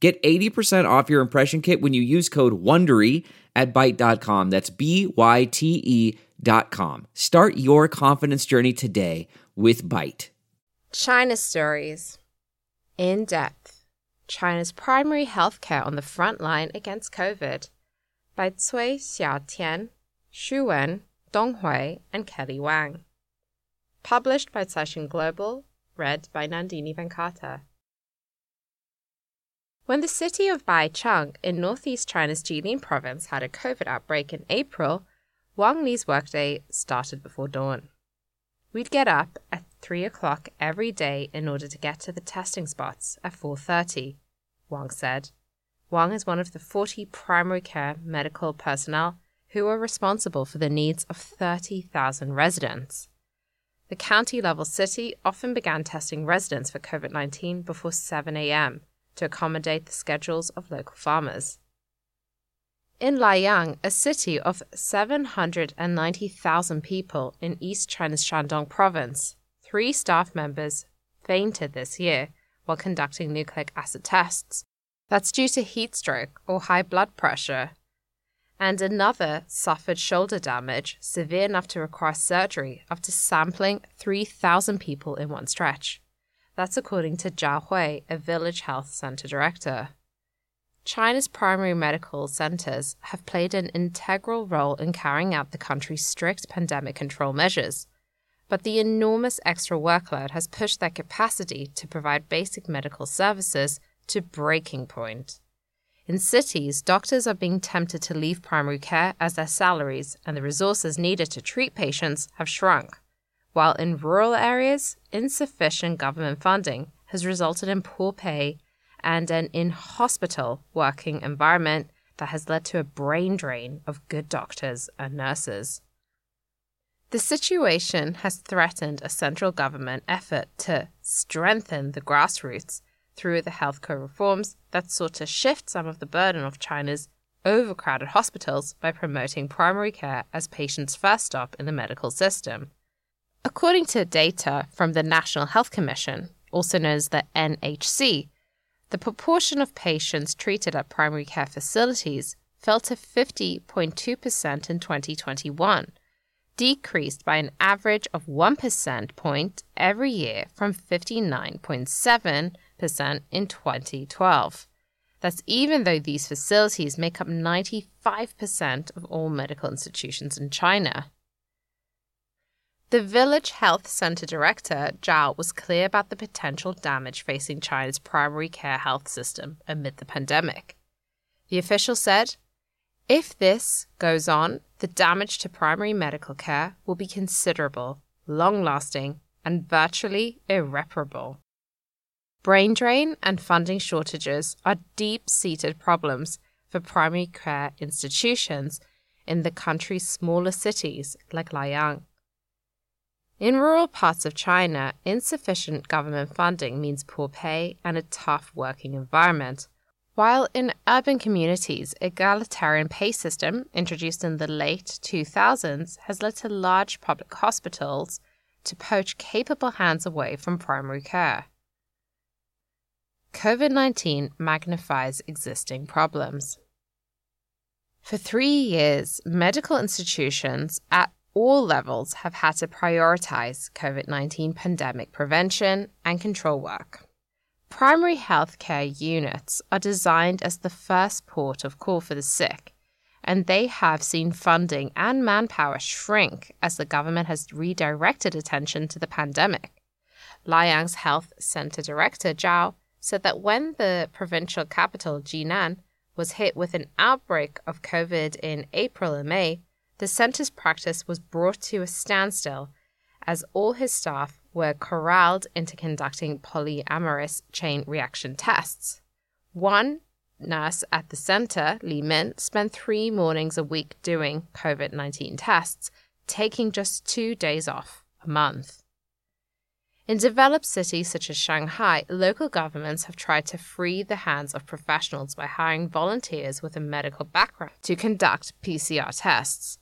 Get 80% off your impression kit when you use code WONDERY at Byte.com. That's B-Y-T-E dot com. Start your confidence journey today with Byte. China Stories. In depth. China's primary healthcare on the front line against COVID. By Cui Xiaotian, Xu Wen, Dong Hui, and Kelly Wang. Published by Caixin Global. Read by Nandini Venkata. When the city of Baicheng in northeast China's Jilin province had a COVID outbreak in April, Wang Li's workday started before dawn. We'd get up at 3 o'clock every day in order to get to the testing spots at 4.30, Wang said. Wang is one of the 40 primary care medical personnel who are responsible for the needs of 30,000 residents. The county level city often began testing residents for COVID 19 before 7 a.m to accommodate the schedules of local farmers. In Laiyang, a city of 790,000 people in East China's Shandong province, three staff members fainted this year while conducting nucleic acid tests. That's due to heat stroke or high blood pressure. And another suffered shoulder damage severe enough to require surgery after sampling 3,000 people in one stretch. That's according to Zhao Hui, a village health center director. China's primary medical centers have played an integral role in carrying out the country's strict pandemic control measures, but the enormous extra workload has pushed their capacity to provide basic medical services to breaking point. In cities, doctors are being tempted to leave primary care as their salaries and the resources needed to treat patients have shrunk while in rural areas, insufficient government funding has resulted in poor pay and an in hospital working environment that has led to a brain drain of good doctors and nurses. The situation has threatened a central government effort to strengthen the grassroots through the healthcare reforms that sought to shift some of the burden of China's overcrowded hospitals by promoting primary care as patients' first stop in the medical system. According to data from the National Health Commission, also known as the NHC, the proportion of patients treated at primary care facilities fell to 50.2% in 2021, decreased by an average of 1% point every year from 59.7% in 2012. That's even though these facilities make up 95% of all medical institutions in China. The village health center director, Zhao, was clear about the potential damage facing China's primary care health system amid the pandemic. The official said, if this goes on, the damage to primary medical care will be considerable, long lasting, and virtually irreparable. Brain drain and funding shortages are deep seated problems for primary care institutions in the country's smaller cities like Laiyang. In rural parts of China, insufficient government funding means poor pay and a tough working environment. While in urban communities, egalitarian pay system introduced in the late 2000s has led to large public hospitals to poach capable hands away from primary care. COVID 19 magnifies existing problems. For three years, medical institutions at all levels have had to prioritize COVID 19 pandemic prevention and control work. Primary healthcare units are designed as the first port of call for the sick, and they have seen funding and manpower shrink as the government has redirected attention to the pandemic. Laiyang's health center director Zhao said that when the provincial capital Jinan was hit with an outbreak of COVID in April and May, the center's practice was brought to a standstill as all his staff were corralled into conducting polymerase chain reaction tests. One nurse at the center, Li Min, spent three mornings a week doing COVID 19 tests, taking just two days off a month. In developed cities such as Shanghai, local governments have tried to free the hands of professionals by hiring volunteers with a medical background to conduct PCR tests.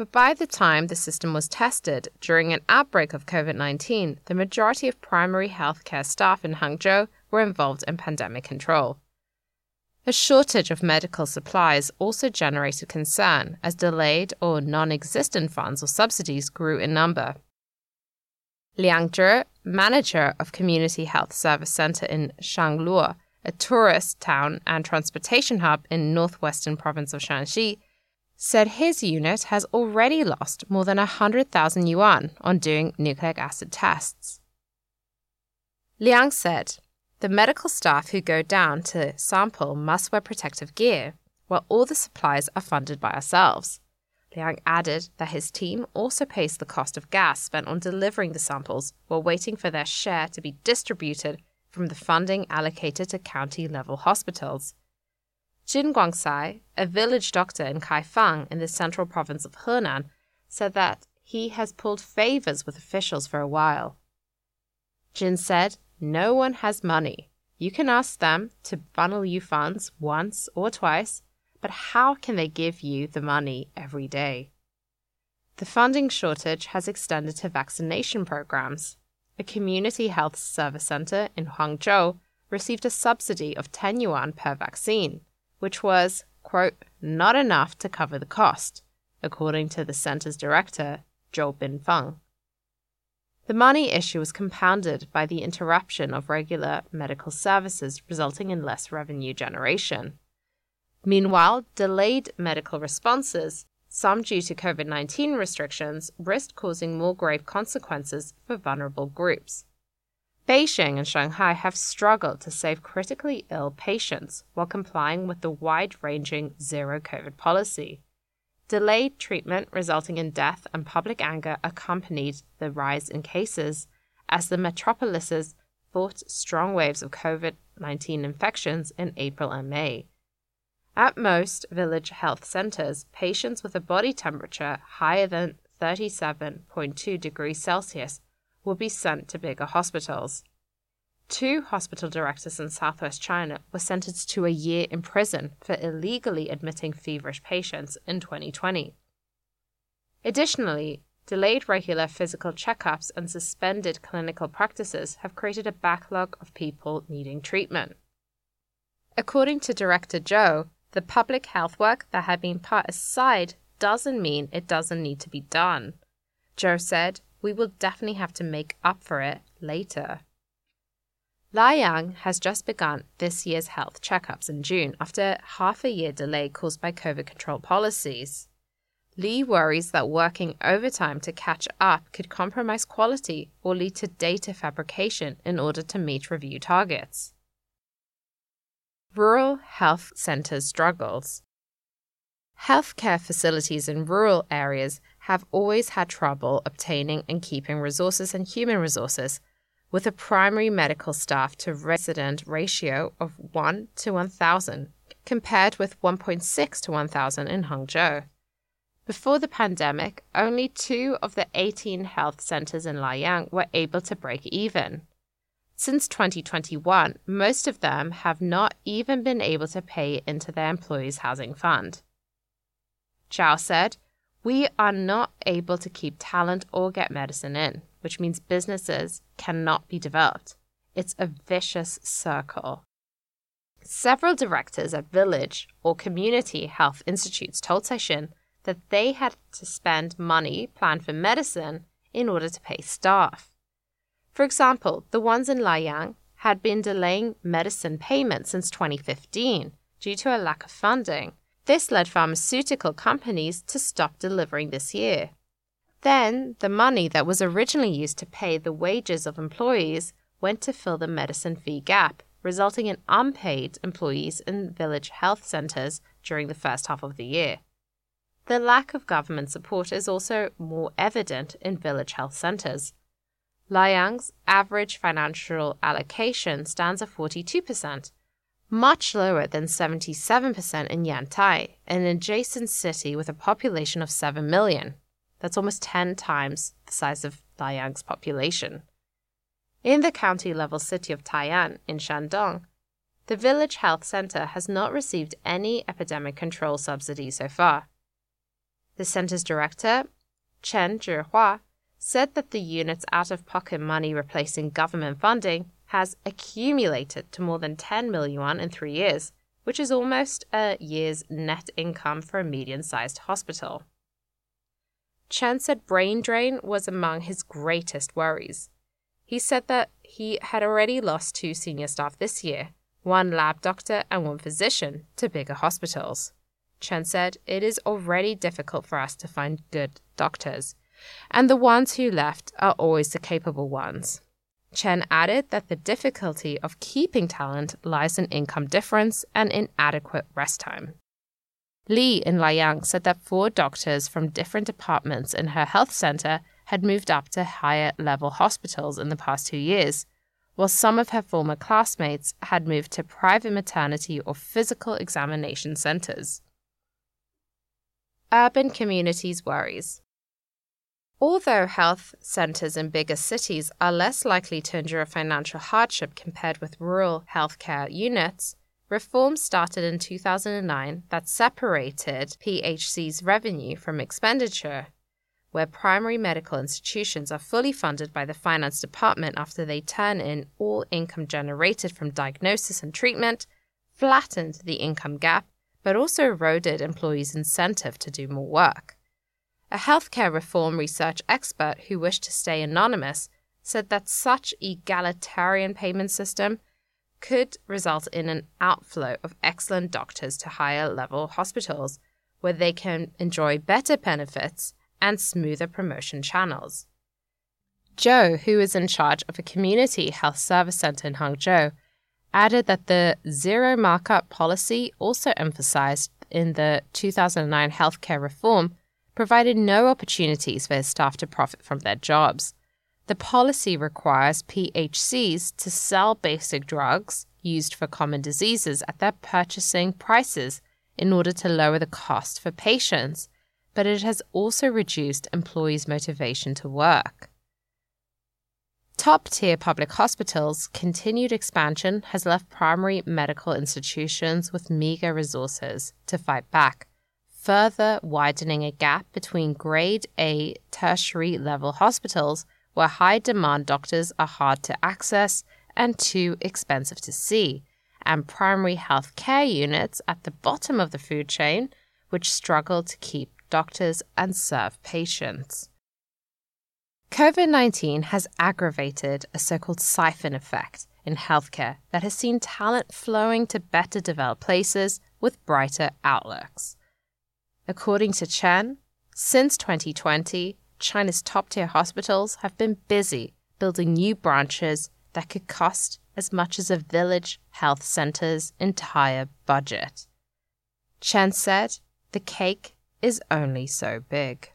But by the time the system was tested during an outbreak of COVID 19, the majority of primary healthcare staff in Hangzhou were involved in pandemic control. A shortage of medical supplies also generated concern as delayed or non existent funds or subsidies grew in number. Liang Zhe, manager of Community Health Service Center in Shangluo, a tourist town and transportation hub in northwestern province of Shanxi, said his unit has already lost more than 100,000 yuan on doing nucleic acid tests. Liang said, The medical staff who go down to sample must wear protective gear, while all the supplies are funded by ourselves. Liang added that his team also pays the cost of gas spent on delivering the samples while waiting for their share to be distributed from the funding allocated to county level hospitals. Jin Guangsai, a village doctor in Kaifeng in the central province of Henan, said that he has pulled favors with officials for a while. Jin said, No one has money. You can ask them to funnel you funds once or twice, but how can they give you the money every day? The funding shortage has extended to vaccination programs. A community health service center in Hangzhou received a subsidy of 10 yuan per vaccine which was, quote, not enough to cover the cost, according to the center's director, Zhou Binfeng. The money issue was compounded by the interruption of regular medical services, resulting in less revenue generation. Meanwhile, delayed medical responses, some due to COVID 19 restrictions, risked causing more grave consequences for vulnerable groups. Beijing and Shanghai have struggled to save critically ill patients while complying with the wide ranging zero COVID policy. Delayed treatment resulting in death and public anger accompanied the rise in cases as the metropolises fought strong waves of COVID 19 infections in April and May. At most village health centers, patients with a body temperature higher than 37.2 degrees Celsius will be sent to bigger hospitals. Two hospital directors in southwest China were sentenced to a year in prison for illegally admitting feverish patients in 2020. Additionally, delayed regular physical checkups and suspended clinical practices have created a backlog of people needing treatment. According to Director Zhou, the public health work that had been put aside doesn't mean it doesn't need to be done. Zhou said, we will definitely have to make up for it later. Luoyang has just begun this year's health checkups in June after half a year delay caused by COVID control policies. Li worries that working overtime to catch up could compromise quality or lead to data fabrication in order to meet review targets. Rural health centers struggles. Healthcare facilities in rural areas have always had trouble obtaining and keeping resources and human resources, with a primary medical staff to resident ratio of 1 to 1,000, compared with 1.6 to 1,000 in Hangzhou. Before the pandemic, only two of the 18 health centers in Luoyang were able to break even. Since 2021, most of them have not even been able to pay into their employees' housing fund. Zhao said, we are not able to keep talent or get medicine in, which means businesses cannot be developed. It's a vicious circle. Several directors at village or community health institutes told Caixin that they had to spend money planned for medicine in order to pay staff. For example, the ones in Luoyang had been delaying medicine payments since 2015 due to a lack of funding this led pharmaceutical companies to stop delivering this year. Then, the money that was originally used to pay the wages of employees went to fill the medicine fee gap, resulting in unpaid employees in village health centers during the first half of the year. The lack of government support is also more evident in village health centers. Luoyang's average financial allocation stands at 42%, much lower than 77% in Yantai, an adjacent city with a population of 7 million. That's almost 10 times the size of Laiyang's population. In the county level city of Tai'an in Shandong, the village health center has not received any epidemic control subsidy so far. The center's director, Chen Zhihua, said that the unit's out of pocket money replacing government funding has accumulated to more than 10 million yuan in three years, which is almost a year's net income for a medium sized hospital. Chen said brain drain was among his greatest worries. He said that he had already lost two senior staff this year, one lab doctor and one physician, to bigger hospitals. Chen said it is already difficult for us to find good doctors, and the ones who left are always the capable ones. Chen added that the difficulty of keeping talent lies in income difference and inadequate rest time. Li in Laiyang said that four doctors from different departments in her health center had moved up to higher level hospitals in the past two years, while some of her former classmates had moved to private maternity or physical examination centers. Urban communities' worries. Although health centers in bigger cities are less likely to endure financial hardship compared with rural healthcare units, reforms started in 2009 that separated PHC's revenue from expenditure, where primary medical institutions are fully funded by the finance department after they turn in all income generated from diagnosis and treatment, flattened the income gap, but also eroded employees' incentive to do more work. A healthcare reform research expert who wished to stay anonymous said that such egalitarian payment system could result in an outflow of excellent doctors to higher level hospitals where they can enjoy better benefits and smoother promotion channels. Zhou, who is in charge of a community health service center in Hangzhou, added that the zero markup policy also emphasized in the 2009 healthcare reform provided no opportunities for his staff to profit from their jobs. The policy requires PHCs to sell basic drugs used for common diseases at their purchasing prices in order to lower the cost for patients, but it has also reduced employees' motivation to work. Top tier public hospitals' continued expansion has left primary medical institutions with meager resources to fight back further widening a gap between grade A tertiary level hospitals where high demand doctors are hard to access and too expensive to see, and primary health care units at the bottom of the food chain, which struggle to keep doctors and serve patients. COVID 19 has aggravated a so called siphon effect in healthcare that has seen talent flowing to better developed places with brighter outlooks. According to Chen, since 2020, China's top tier hospitals have been busy building new branches that could cost as much as a village health center's entire budget. Chen said, the cake is only so big.